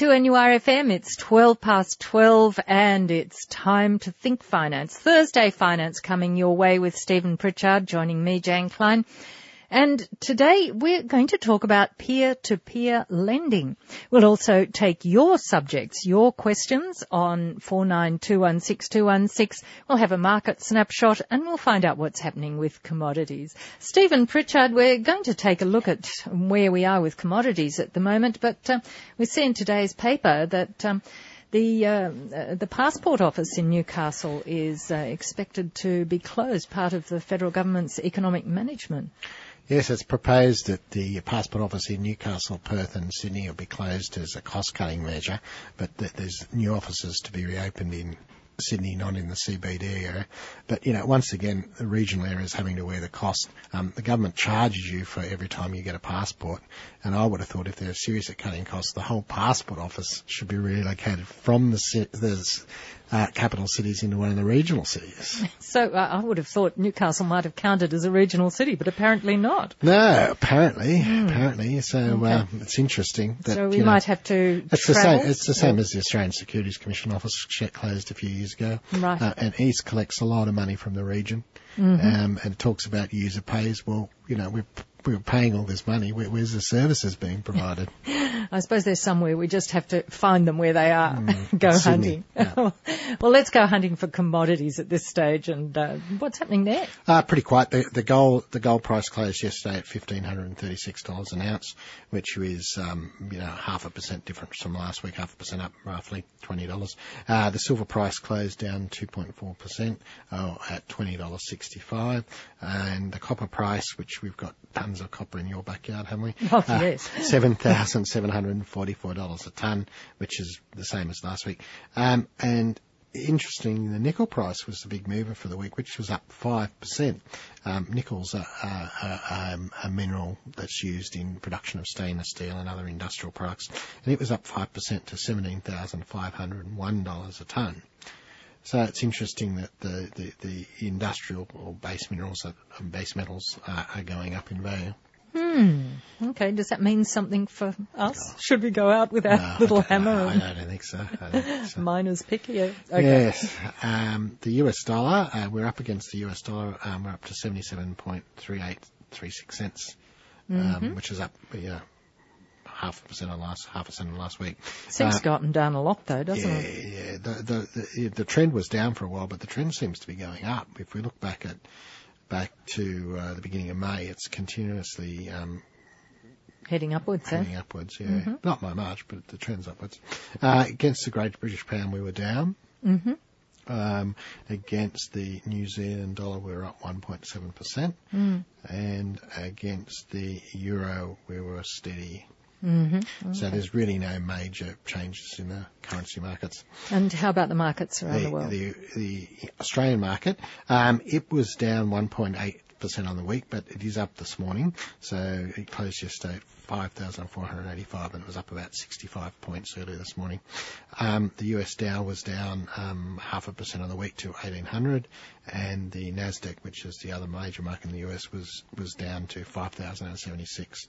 2NURFM. It's 12 past 12 and it's time to think finance. Thursday finance coming your way with Stephen Pritchard joining me, Jane Klein. And today we're going to talk about peer-to-peer lending. We'll also take your subjects, your questions on 49216216. We'll have a market snapshot and we'll find out what's happening with commodities. Stephen Pritchard, we're going to take a look at where we are with commodities at the moment, but uh, we see in today's paper that um, the uh, the passport office in Newcastle is uh, expected to be closed, part of the federal government's economic management. Yes, it's proposed that the passport office in Newcastle, Perth and Sydney will be closed as a cost-cutting measure, but that there's new offices to be reopened in Sydney, not in the CBD area. But, you know, once again, the regional areas having to wear the cost. Um, the government charges you for every time you get a passport. And I would have thought if they're serious at cutting costs, the whole passport office should be relocated from the, the uh, capital cities into one of the regional cities. So uh, I would have thought Newcastle might have counted as a regional city, but apparently not. No, apparently, mm. apparently. So okay. uh, it's interesting that so we you know, might have to. It's the same. It's the same as the Australian Securities Commission office closed a few years ago. Right. Uh, and East collects a lot of money from the region, mm-hmm. um, and talks about user pays. Well, you know, we're we're paying all this money. Where, where's the services being provided? I suppose there's somewhere. We just have to find them where they are. Mm, go hunting. Yeah. well, let's go hunting for commodities at this stage. And uh, what's happening there? Uh, pretty quiet. The, the, gold the gold price closed yesterday at fifteen hundred and thirty six dollars an ounce, which is um, you know half a percent difference from last week, half a percent up, roughly twenty dollars. Uh, the silver price closed down two point four percent oh, at twenty dollars sixty five, and the copper price, which we've got tons of copper in your backyard, haven't we? Oh, uh, yes. $7,744 a tonne, which is the same as last week. Um, and interesting, the nickel price was the big mover for the week, which was up 5%. Um, nickel's a, a, a, a, mineral that's used in production of stainless steel and other industrial products, and it was up 5% to $17,501 a tonne. So it's interesting that the, the, the industrial or base minerals, and base metals are, are going up in value. Hmm. Okay. Does that mean something for us? Should we go out with our no, little hammer? I don't think so. Don't think so. Miners picky. Okay. Yes. Um, the US dollar, uh, we're up against the US dollar. Um, we're up to 77.3836 cents, um, mm-hmm. which is up, yeah, half a percent on last half a percent on last week. Seems uh, gotten down a lot though, doesn't yeah, it? Yeah, the, the, the the trend was down for a while, but the trend seems to be going up. If we look back at back to uh, the beginning of May, it's continuously um, heading upwards. Heading eh? upwards, yeah. Mm-hmm. Not by much, but the trend's upwards. Uh, against the Great British Pound, we were down. Mm-hmm. Um, against the New Zealand dollar, we were up 1.7%. Mm. And against the euro, we were steady Mm-hmm. Okay. So there's really no major changes in the currency markets. And how about the markets around the, the world? The, the Australian market, um, it was down 1.8 percent on the week, but it is up this morning. So it closed yesterday 5,485 and it was up about 65 points earlier this morning. Um, the US Dow was down um, half a percent on the week to 1,800 and the Nasdaq, which is the other major market in the US, was, was down to 5,076.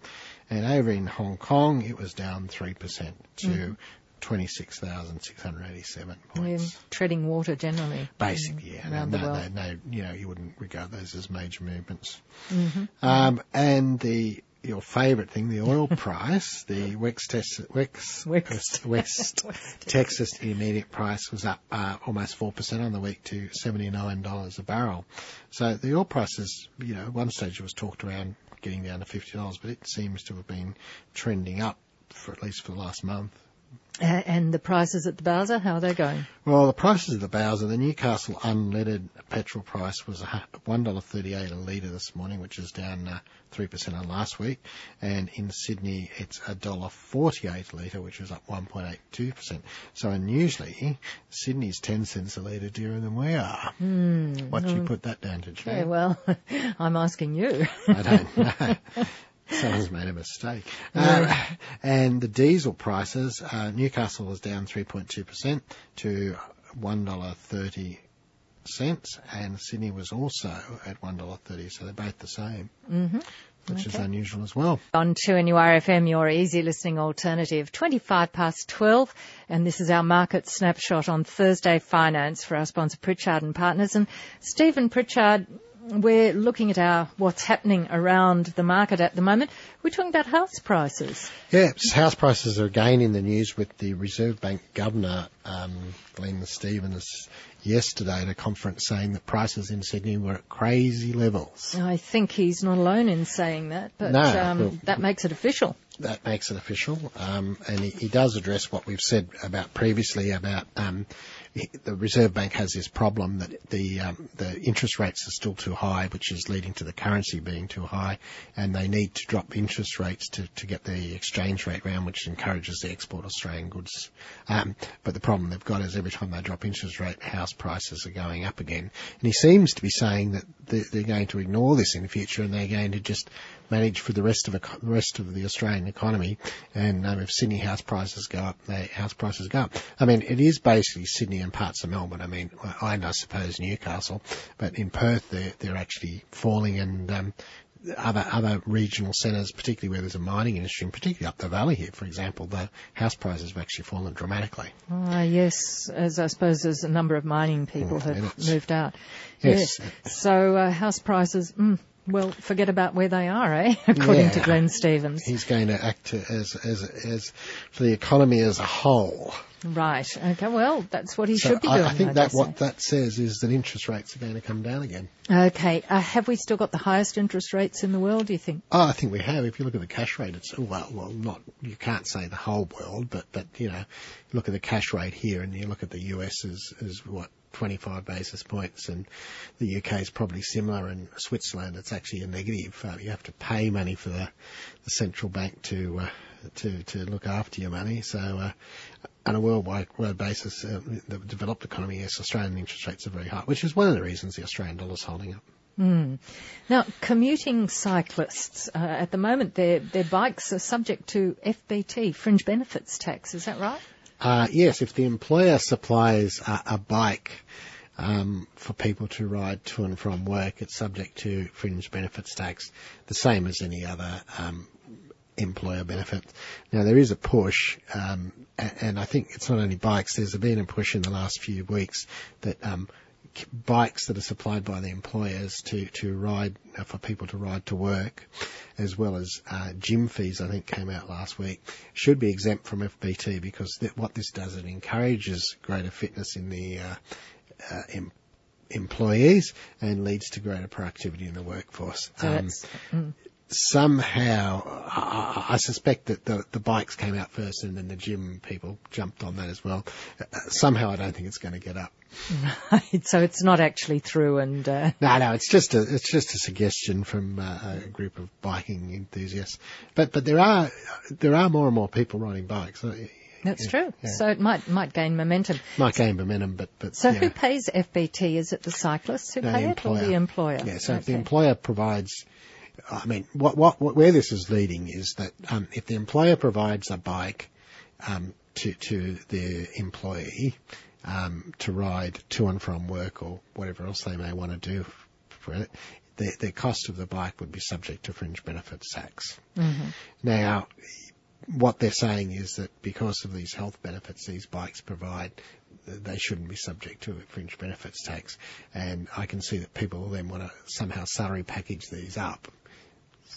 And over in Hong Kong, it was down 3% to mm. 26,687 points. Yeah, treading water generally. Basically, yeah. Around no, the world. No, no, you know, you wouldn't regard those as major movements. Mm-hmm. Um, and the, your favourite thing, the oil price, the West Texas, West, West, West Texas immediate price was up uh, almost 4% on the week to $79 a barrel. So the oil prices, you know, at one stage it was talked around getting down to $50, but it seems to have been trending up for at least for the last month. And the prices at the Bowser, how are they going? Well, the prices at the Bowser, the Newcastle unleaded petrol price was $1.38 a litre this morning, which is down uh, 3% on last week. And in Sydney, it's $1.48 a litre, which is up 1.82%. So unusually, Sydney's 10 cents a litre dearer than we are. Mm, what do you put that down to, Jane? Yeah, well, I'm asking you. I don't know. Someone's made a mistake. Uh, and the diesel prices, uh, Newcastle was down 3.2% to $1.30 cents, and Sydney was also at $1.30, so they're both the same. Mm-hmm. which is unusual as well. On 2NURFM, your easy listening alternative, 25 past 12. And this is our market snapshot on Thursday Finance for our sponsor Pritchard and Partners. And Stephen Pritchard, we're looking at our what's happening around the market at the moment. We're talking about house prices. Yeah, house prices are again in the news with the Reserve Bank Governor, um, Glenn Stevens, yesterday at a conference saying that prices in Sydney were at crazy levels. I think he's not alone in saying that, but No, um, well- that makes it official. That makes it official, um, and he, he does address what we've said about previously about um, the Reserve Bank has this problem that the um, the interest rates are still too high, which is leading to the currency being too high, and they need to drop interest rates to, to get the exchange rate round, which encourages the export of Australian goods. Um, but the problem they've got is every time they drop interest rate, house prices are going up again. And he seems to be saying that they're, they're going to ignore this in the future, and they're going to just manage for the rest of the rest of the Australian economy. And um, if Sydney house prices go up, house prices go up. I mean, it is basically Sydney and parts of Melbourne. I mean, and I suppose Newcastle, but in Perth they're they're actually falling, and um, other other regional centres, particularly where there's a mining industry, and particularly up the valley here, for example, the house prices have actually fallen dramatically. Ah, yes, as I suppose as a number of mining people Mm, have moved out. Yes. So uh, house prices, mm, well, forget about where they are, eh? According to Yeah. Glenn Stevens. He's going to act as as as for the economy as a whole. Right. Okay. Well, that's what he So should be I, doing. I think I that what that says is that interest rates are going to come down again. Okay. Uh, have we still got the highest interest rates in the world? Do you think? Oh, I think we have. If you look at the cash rate, it's well, well, not you can't say the whole world, but but you know, look at the cash rate here, and you look at the US as as what 25 basis points, and the UK is probably similar, and Switzerland it's actually a negative. Uh, you have to pay money for the, the central bank to uh, to to look after your money. So. Uh, on a worldwide world basis, uh, the developed economy, yes, Australian interest rates are very high, which is one of the reasons the Australian dollar is holding up. Now, commuting cyclists uh, at the moment, their their bikes are subject to FBT fringe benefits tax. Is that right? Uh, yes, if the employer supplies a, a bike um, for people to ride to and from work, it's subject to fringe benefits tax, the same as any other um, employer benefit. Now there is a push, um, and I think it's not only bikes. There's been a push in the last few weeks that um, bikes that are supplied by the employers to to ride uh, for people to ride to work, as well as uh, gym fees. I think came out last week should be exempt from FBT because th- what this does it encourages greater fitness in the uh, uh, em- employees and leads to greater productivity in the workforce. So Um, mm, somehow, I, I suspect that the, the bikes came out first and then the gym people jumped on that as well. Uh, somehow I don't think it's going to get up. right. So it's not actually through, and uh, No, no, it's just a, it's just a suggestion from uh, a group of biking enthusiasts. But, but there are, there are more and more people riding bikes. That's yeah, true. yeah. So it might might gain momentum. Might gain momentum, but, but, So yeah. who pays FBT? Is it the cyclists who No, pay the it, or the employer? Yeah, so if the employer provides, I mean, what, what, what where this is leading is that um, if the employer provides a bike um, to to the employee um, to ride to and from work or whatever else they may want to do for it, the the cost of the bike would be subject to fringe benefits tax. Now, what they're saying is that because of these health benefits these bikes provide, they shouldn't be subject to a fringe benefits tax. And I can see that people then want to somehow salary package these up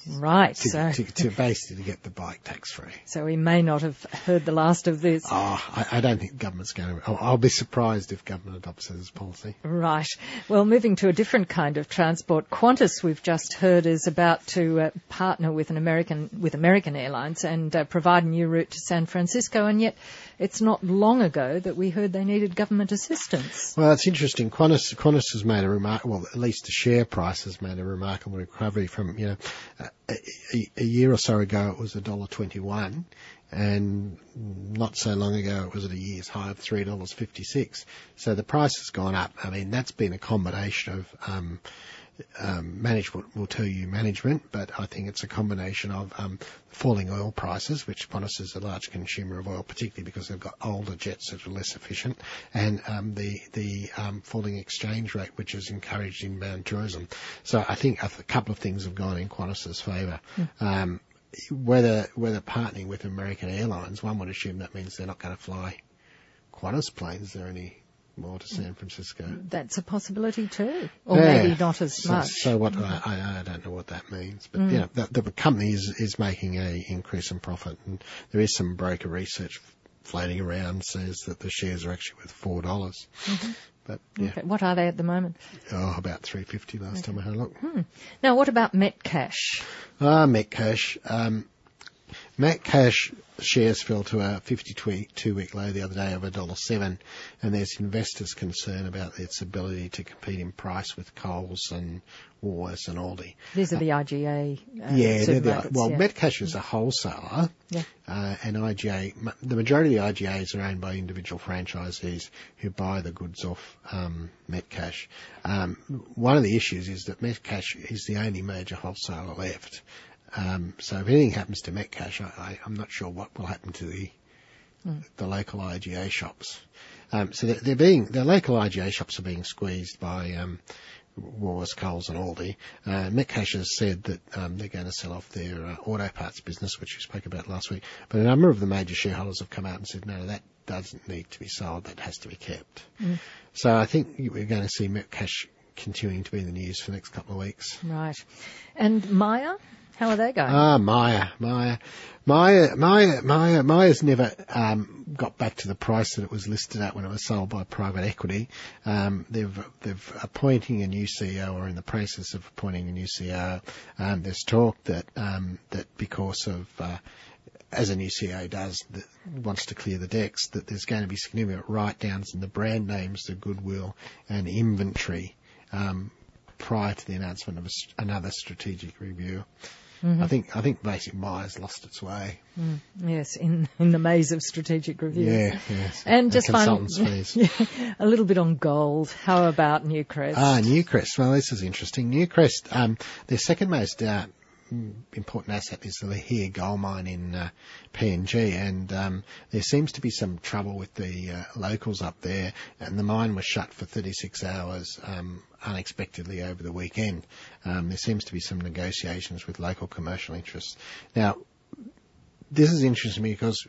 Right. to, So, to, to basically get the bike tax free. so we may not have heard the last of this. Oh, I, I don't think government's going to. I'll, I'll be surprised if government adopts this policy. Right. Well, moving to a different kind of transport, Qantas, we've just heard, is about to uh, partner with an American with American Airlines and uh, provide a new route to San Francisco. And yet, it's not long ago that we heard they needed government assistance. Well, it's interesting. Qantas, Qantas has made a remark. Well, at least the share price has made a remarkable recovery from you know a, a, year or so ago it was a dollar twenty one, and not so long ago it was at a year's high of three dollars fifty six. So the price has gone up. I mean, that's been a combination of um, um, management will tell you management, but I think it's a combination of um, falling oil prices, which Qantas is a large consumer of oil, particularly because they've got older jets that are less efficient, and um, the the um, falling exchange rate, which has encouraged inbound tourism. So I think a couple of things have gone in Qantas's favour. Mm. whether whether partnering with American Airlines, one would assume that means they're not going to fly Qantas planes there any more to San Francisco. That's a possibility too, or yeah. maybe not as so, much. So what I, I, I, don't know what that means, but mm. yeah, the, the, company is is making a increase in profit, and there is some broker research floating around says that the shares are actually worth four dollars. Mm-hmm. But yeah. Okay. What are they at the moment? Oh, about three fifty last okay. time I had a look. Hmm. Now, what about Metcash? Ah, Metcash. Um, Metcash shares fell to a 52 week low the other day of $1.07 and there's investors concern about its ability to compete in price with Coles and Woolworths and Aldi. These are the IGA uh, Yeah, the, well, yeah. Metcash is a wholesaler yeah. uh, and IGA, the majority of the IGAs are owned by individual franchisees who buy the goods off um, Metcash. Um, one of the issues is that Metcash is the only major wholesaler left um, so if anything happens to Metcash, I, am not sure what will happen to the mm. the local IGA shops. Um, so they're, they're, being the local IGA shops are being squeezed by um, Woolworths, Coles, and Aldi. Uh, Metcash has said that um, they're going to sell off their uh, auto parts business, which we spoke about last week. But a number of the major shareholders have come out and said, no, that doesn't need to be sold. That has to be kept. Mm. So I think we're going to see Metcash continuing to be in the news for the next couple of weeks. Right. And Myer? How are they going? Ah, Myer, Myer, Myer, Myer, Myer, Myer's never um, got back to the price that it was listed at when it was sold by private equity. Um, they've they've appointing a new CEO or in the process of appointing a new CEO. Um, there's talk that um, that because of uh, as a new CEO does, that wants to clear the decks, that there's going to be significant write-downs in the brand names, the goodwill, and inventory um, prior to the announcement of a, another strategic review. Mm-hmm. I think I think basically Myer's lost its way. Mm, yes, in in the maze of strategic review. Yeah, yes. And just finally, yeah, a little bit on gold. How about Newcrest? Ah, Newcrest. Well, this is interesting. Newcrest, um, their second most uh, important asset is the Lihir gold mine in uh, PNG, and um, there seems to be some trouble with the uh, locals up there, and the mine was shut for 36 hours um, unexpectedly over the weekend. Um, there seems to be some negotiations with local commercial interests. Now, this is interesting because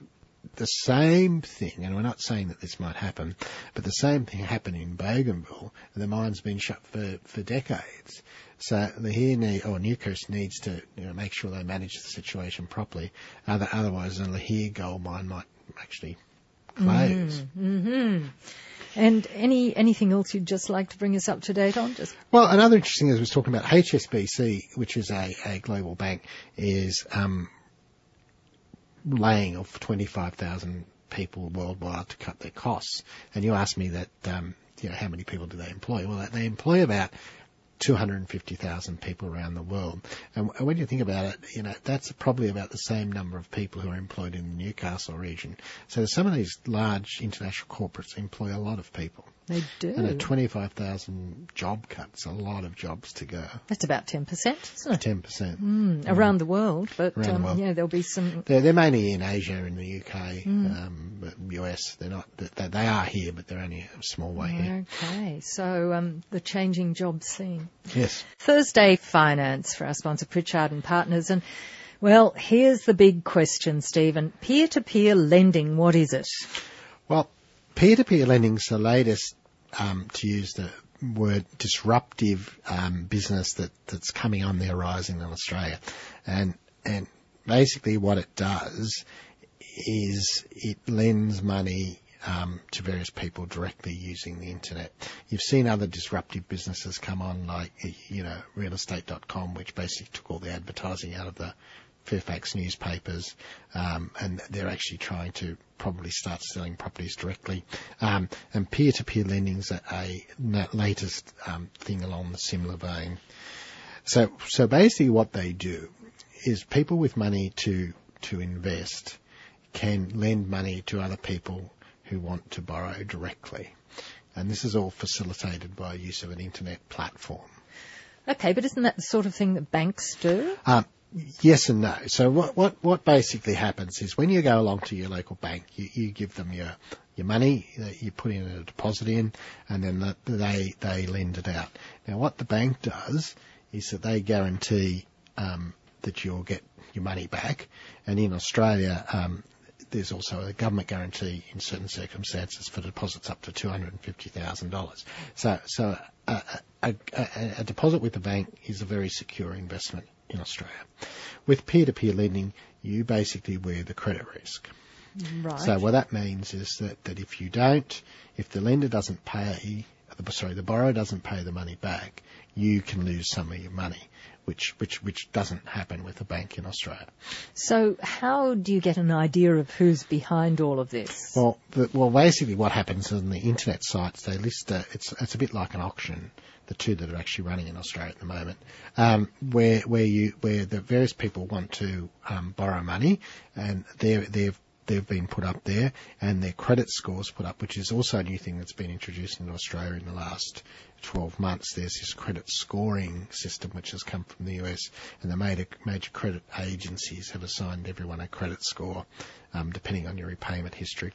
the same thing, and we're not saying that this might happen, but the same thing happened in Bougainville, and the mine's been shut for, for decades. So the here need, or Newcrest needs to you know, make sure they manage the situation properly. Other, otherwise, the Lihir gold mine might actually close. Mm-hmm. mm-hmm. And any anything else you'd just like to bring us up to date on? Just well, another interesting as I was talking about HSBC, which is a, a global bank, is um, laying off 25,000 people worldwide to cut their costs. And you asked me that, um, you know, how many people do they employ? Well, they employ about 250,000 people around the world. And when you think about it, you know, that's probably about the same number of people who are employed in the Newcastle region. So some of these large international corporates employ a lot of people. They do. And a 25,000 job cuts, a lot of jobs to go. That's about 10%, isn't it? 10%. Mm, mm. Around the world, but um, the world. yeah, there'll be some. They're, they're mainly in Asia and the UK, mm. um, but US. They're not. They, they, are here, but they're only a small way here. Okay, so um, the changing job scene. Yes. Thursday Finance for our sponsor Pritchard and Partners, and well, here's the big question, Stephen. Peer-to-peer lending, what is it? Well, Peer-to-peer lending is the latest, um, to use the word disruptive um, business that, that's coming on the horizon in Australia, and and basically what it does is it lends money um, to various people directly using the internet. You've seen other disruptive businesses come on, like you know realestate.com, which basically took all the advertising out of the Fairfax newspapers, um, and they're actually trying to probably start selling properties directly. Um, and peer-to-peer lending is a, a latest um, thing along the similar vein. So, so basically, what they do is people with money to to invest can lend money to other people who want to borrow directly, and this is all facilitated by use of an internet platform. Okay, but isn't that the sort of thing that banks do? Um, yes and no. So what, what, what basically happens is when you go along to your local bank, you, you give them your, your money, that you put in a deposit in, and then the, they, they lend it out. Now what the bank does is that they guarantee, um, that you'll get your money back. And in Australia, um, there's also a government guarantee in certain circumstances for deposits up to $250,000. So, so a, a, a, a deposit with the bank is a very secure investment in Australia. With peer-to-peer lending, you basically wear the credit risk. Right. So what that means is that, that if you don't, if the lender doesn't pay, sorry, the borrower doesn't pay the money back, you can lose some of your money, which, which, which doesn't happen with a bank in Australia. So how do you get an idea of who's behind all of this? Well, the, well, basically what happens on the internet sites, they list, uh, it's, it's a bit like an auction, the two that are actually running in Australia at the moment, um, where, where you, where the various people want to, um, borrow money and they're, they've they've been put up there and their credit scores put up, which is also a new thing that's been introduced in Australia in the last 12 months. There's this credit scoring system which has come from the US and the major, major credit agencies have assigned everyone a credit score, um, depending on your repayment history.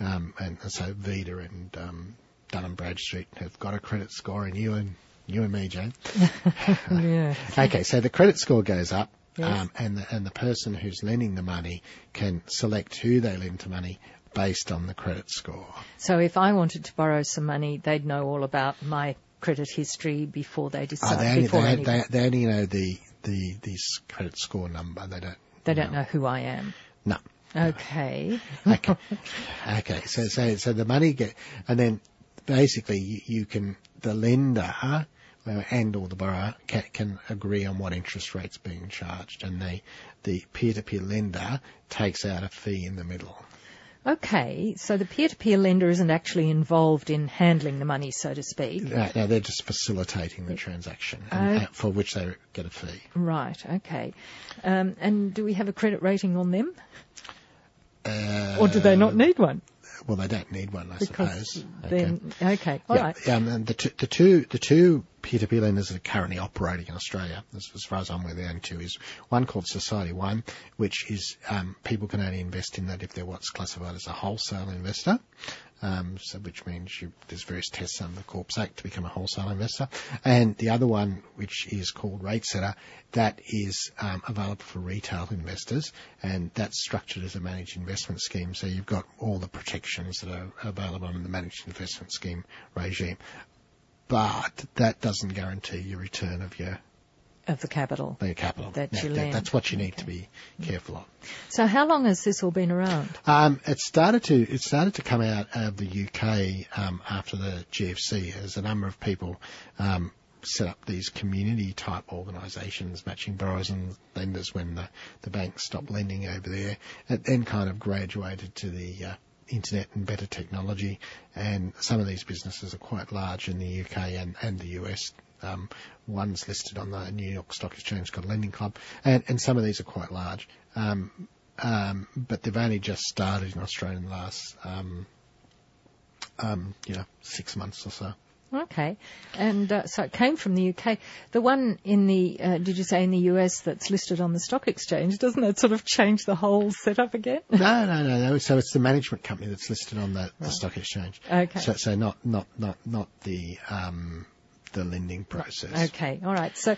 Um, and so Veda and, um, Dun & Bradstreet have got a credit score and you and, you and me, Jane. yeah. Okay, so the credit score goes up. Yes. Um, and the, and the person who's lending the money can select who they lend to money based on the credit score. So if I wanted to borrow some money, they'd know all about my credit history before they Uh, decide. they, only, before they, any- they, they only know the, the, the credit score number. They don't. they don't know who I am. No. Okay. Okay. okay. So, so, so the money get, and then basically you, you can, the lender and or the borrower can, can agree on what interest rate's being charged and they, the peer-to-peer lender takes out a fee in the middle. Okay. So the peer-to-peer lender isn't actually involved in handling the money, so to speak. No, no, they're just facilitating the transaction, and, uh, for which they get a fee. Right. Okay. Um, and do we have a credit rating on them, Uh, or do they not need one? Well, they don't need one, I Because suppose. then, okay. All yeah, right. um, and the, two, the two the two peer-to-peer lenders that are currently operating in Australia, as, as far as I'm aware, the only two is one called SocietyOne, which is um, people can only invest in that if they're what's classified as a wholesale investor. Um, so which means you, there's various tests under the Corps Act to become a wholesale investor. And the other one, which is called RateSetter, that is um, available for retail investors, and that's structured as a managed investment scheme. So you've got all the protections that are available in the managed investment scheme regime, but that doesn't guarantee your return of your, Of the capital. your capital. That Now, you lend. that's what you need to be careful of. So how long has this all been around? Um, it started to it started to come out of the UK um, after the GFC as a number of people um, set up these community type organisations matching borrowers and lenders when the, the banks stopped lending over there. It then kind of graduated to the uh, internet and better technology and some of these businesses are quite large in the UK and, and the US. Um, one's listed on the New York Stock Exchange called Lending Club and, and some of these are quite large. Um, um, but they've only just started in Australia in the last, um, um, you know, six months or so. Okay. And uh, so it came from the UK. The one in the, uh, did you say in the US that's listed on the stock exchange, doesn't that sort of change the whole setup again? No, no, no, no. So it's the management company that's listed on the, the stock exchange. Okay. So, so not, not, not, not the, um, the lending process. Okay. All right. So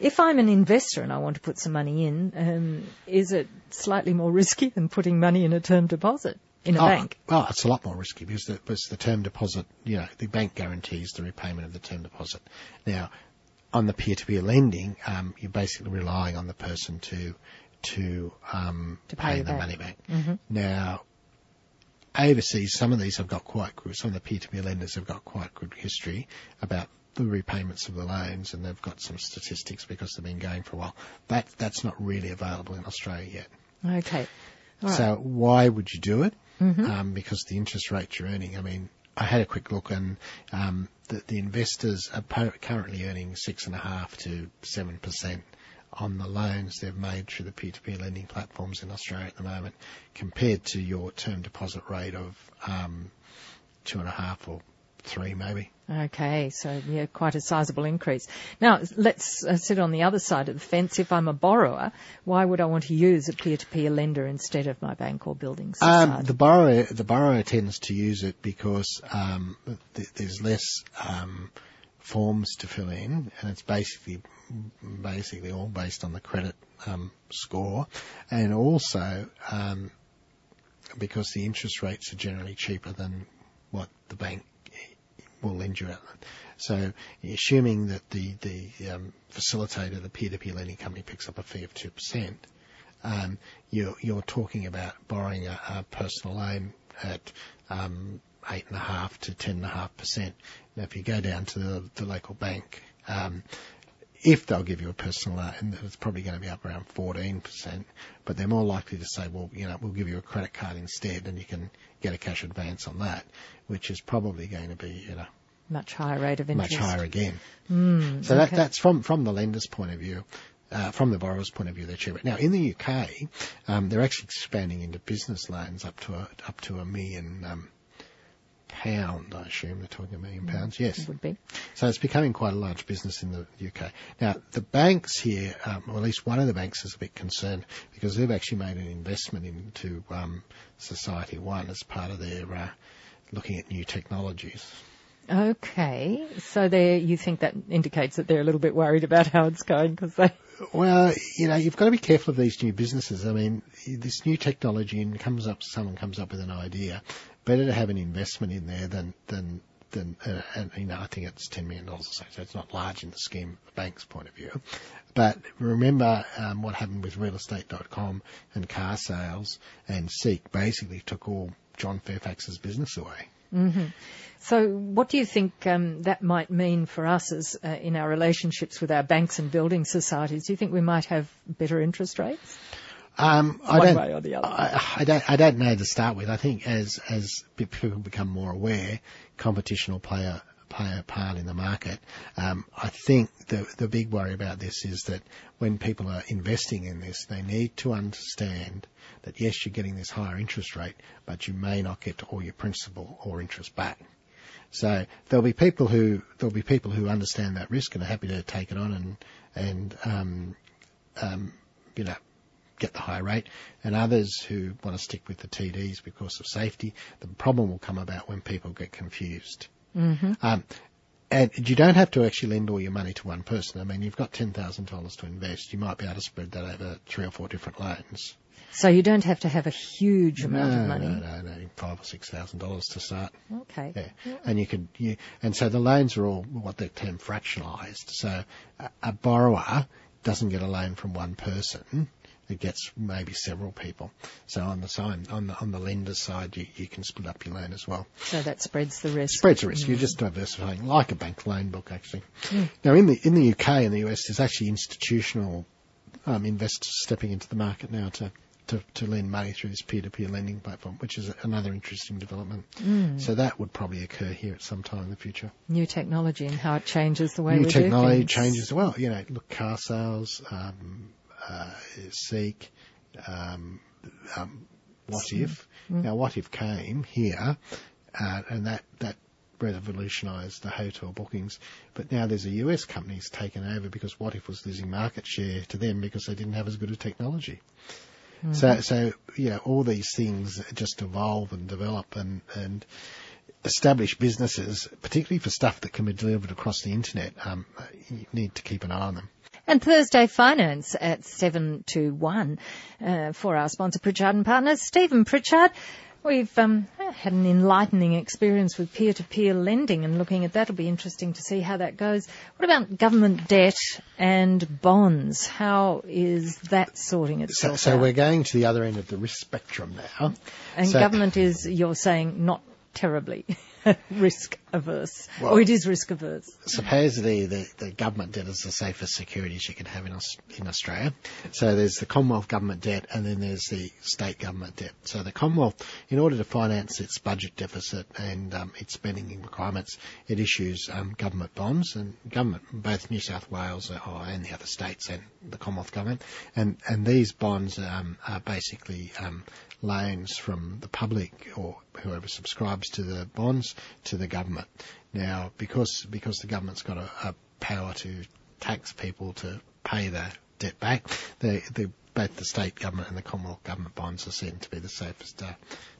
if I'm an investor and I want to put some money in, um, is it slightly more risky than putting money in a term deposit in a Oh, bank? Oh, it's a lot more risky because the, because the term deposit, you know, the bank guarantees the repayment of the term deposit. Now, on the peer-to-peer lending, um, you're basically relying on the person to to um, To pay pay, the back. money back. Now, overseas, some of these have got quite good. Some of the peer-to-peer lenders have got quite good history about the repayments of the loans, and they've got some statistics because they've been going for a while. That that's not really available in Australia yet. Okay. All right. So why would you do it? Um, because the interest rate you're earning. I mean, I had a quick look, and um, the, the investors are po- currently earning six and a half to seven percent on the loans they've made through the peer-to-peer lending platforms in Australia at the moment, compared to your term deposit rate of um, two and a half or three maybe. Okay, so yeah, quite a sizable increase. Now, let's uh, sit on the other side of the fence. If I'm a borrower, why would I want to use a peer-to-peer lender instead of my bank or building society? Um, the borrower, the borrower tends to use it because um, th- there's less um, forms to fill in, and it's basically basically all based on the credit um, score, and also um, because the interest rates are generally cheaper than what the bank will lend you out. So assuming that the, the um, facilitator, the peer-to-peer lending company picks up a fee of 2%, um, you're, you're talking about borrowing a, a personal loan at um, 8.5 to 10.5%. Now if you go down to the, the local bank, um, if they'll give you a personal loan, it's probably going to be up around 14%, but they're more likely to say, well, you know, we'll give you a credit card instead and you can get a cash advance on that, which is probably going to be, you know, much higher rate of interest. much higher again. Mm, So okay. that, that's from, from the lender's point of view. Uh, from the borrower's point of view, they're cheaper. Now, in the UK, um, they're actually expanding into business loans up to a, up to a million um, pound. I assume they're talking a million pounds. Yes. would be. So it's becoming quite a large business in the UK. Now, the banks here, um, or at least one of the banks is a bit concerned because they've actually made an investment into um, SocietyOne as part of their uh, looking at new technologies. Okay, so there you think that indicates that they're a little bit worried about how it's going because they. Well, you know, you've got to be careful of these new businesses. I mean, this new technology and comes up, someone comes up with an idea. Better to have an investment in there than than than, uh, and you know, I think it's ten million dollars or so. So it's not large in the scheme of the bank's point of view. But remember um, what happened with realestate.com and car sales and Seek basically took all John Fairfax's business away. Mm-hmm. So, what do you think um, that might mean for us as uh, in our relationships with our banks and building societies? Do you think we might have better interest rates? Um, I One don't, way or the other. I, I don't. I don't know to start with. I think as as people become more aware, competition will play a play a part in the market. Um, I think the the big worry about this is that when people are investing in this, they need to understand that yes, you're getting this higher interest rate, but you may not get all your principal or interest back. So there'll be people who there'll be people who understand that risk and are happy to take it on and and um, um, you know get the high rate, and others who want to stick with the TDs because of safety. The problem will come about when people get confused. Mm-hmm. Um, and you don't have to actually lend all your money to one person. I mean, you've got ten thousand dollars to invest. You might be able to spread that over three or four different loans. So you don't have to have a huge amount no, of money. no, no, no, five or six thousand dollars to start. Okay. Yeah. And you could, you, and so the loans are all what they term fractionalised. So a, a borrower doesn't get a loan from one person. It gets maybe several people. So on the side, on the, on the lender's side, you, you can split up your loan as well. So that spreads the risk. Spreads the risk. You're just diversifying, like a bank loan book, actually. Now, in the in the UK and the US, there's actually institutional um, investors stepping into the market now to, to, to lend money through this peer-to-peer lending platform, which is another interesting development. So that would probably occur here at some time in the future. New technology and how it changes the way New we technology do things. changes as well. You know, look, car sales, um, Seek, um, um, Wotif. Now, Wotif came here, uh, and that, that revolutionised the hotel bookings. But now there's a US company that's taken over because Wotif was losing market share to them because they didn't have as good a technology. So, so, you know, all these things just evolve and develop and, and established businesses, particularly for stuff that can be delivered across the internet, um, you need to keep an eye on them. And Thursday Finance at 7 to 1 uh, for our sponsor Pritchard and Partners. Stephen Pritchard, we've um, had an enlightening experience with peer-to-peer lending and looking at that. It'll be interesting to see how that goes. What about government debt and bonds? How is that sorting So, itself so out? we're going to the other end of the risk spectrum now. and so- government is, you're saying, not terribly risk averse. Well- or it is risk averse. supposedly the, the government debt is the safest securities you can have in, Aus- in Australia. So there's the Commonwealth government debt and then there's the state government debt. So the Commonwealth, in order to finance its budget deficit and um, its spending requirements, it issues um, government bonds and government, both New South Wales and the other states and the Commonwealth government. And, and these bonds um, are basically um, loans from the public or whoever subscribes to the bonds to the government. Now, because because the government's got a, a power to tax people to pay their debt back, the, the both the state government and the Commonwealth government bonds are seen to be the safest uh,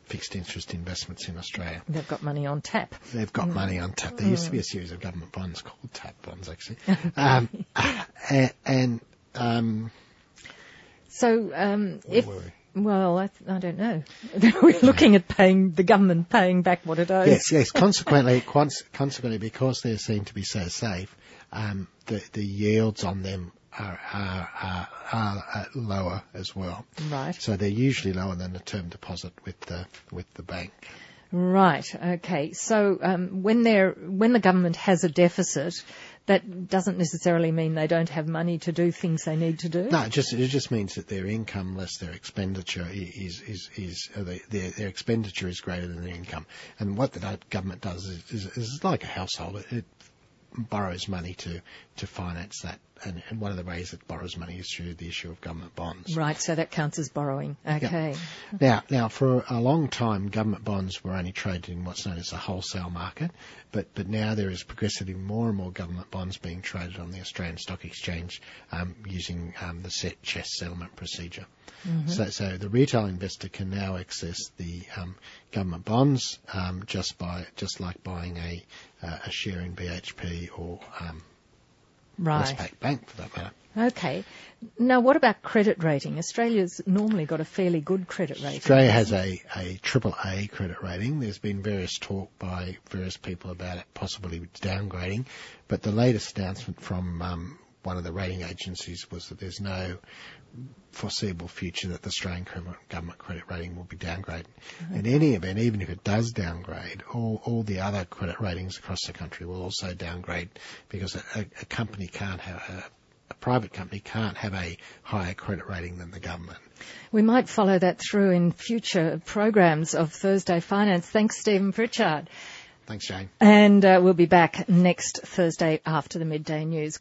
fixed interest investments in Australia. They've got money on tap. They've got mm. money on tap. There mm. used to be a mm. series of government bonds called tap bonds, actually. um, and, and um, so um, if well, I, I, don't know. We're looking at paying the government paying back what it owes. Yes, yes. Consequently, consequently, because they're seen to be so safe, um, the the yields on them are, are, are, are, lower as well. Right. So they're usually lower than a term deposit with the with the bank. Right. Okay. So um, when they're when the government has a deficit, that doesn't necessarily mean they don't have money to do things they need to do. No, it just it just means that their income less their expenditure is is is, uh, their their expenditure is greater than their income. And what the government does is, is, is like a household. It, it borrows money to to finance that and, and, one of the ways it borrows money is through the issue of government bonds. Right, so that counts as borrowing. Okay. Yeah. Now, now for a long time, government bonds were only traded in what's known as a wholesale market, but but now there is progressively more and more government bonds being traded on the Australian Stock Exchange um, using um, the set CHESS settlement procedure. Mm-hmm. So, so the retail investor can now access the um, government bonds um, just by just like buying a uh, a share in BHP or um, Right. Westpac Bank for that matter. Okay. Now, what about credit rating? Australia's normally got a fairly good credit rating. Australia has a, a triple A credit rating. There's been various talk by various people about it possibly downgrading, but the latest announcement from um, one of the rating agencies was that there's no foreseeable future that the Australian government credit rating will be downgraded. Mm-hmm. In any event, even if it does downgrade, all, all the other credit ratings across the country will also downgrade because a, a company can't have a, a private company can't have a higher credit rating than the government. We might follow that through in future programs of Thursday Finance. Thanks, Stephen Pritchard. Thanks, Jane. And uh, we'll be back next Thursday after the midday news.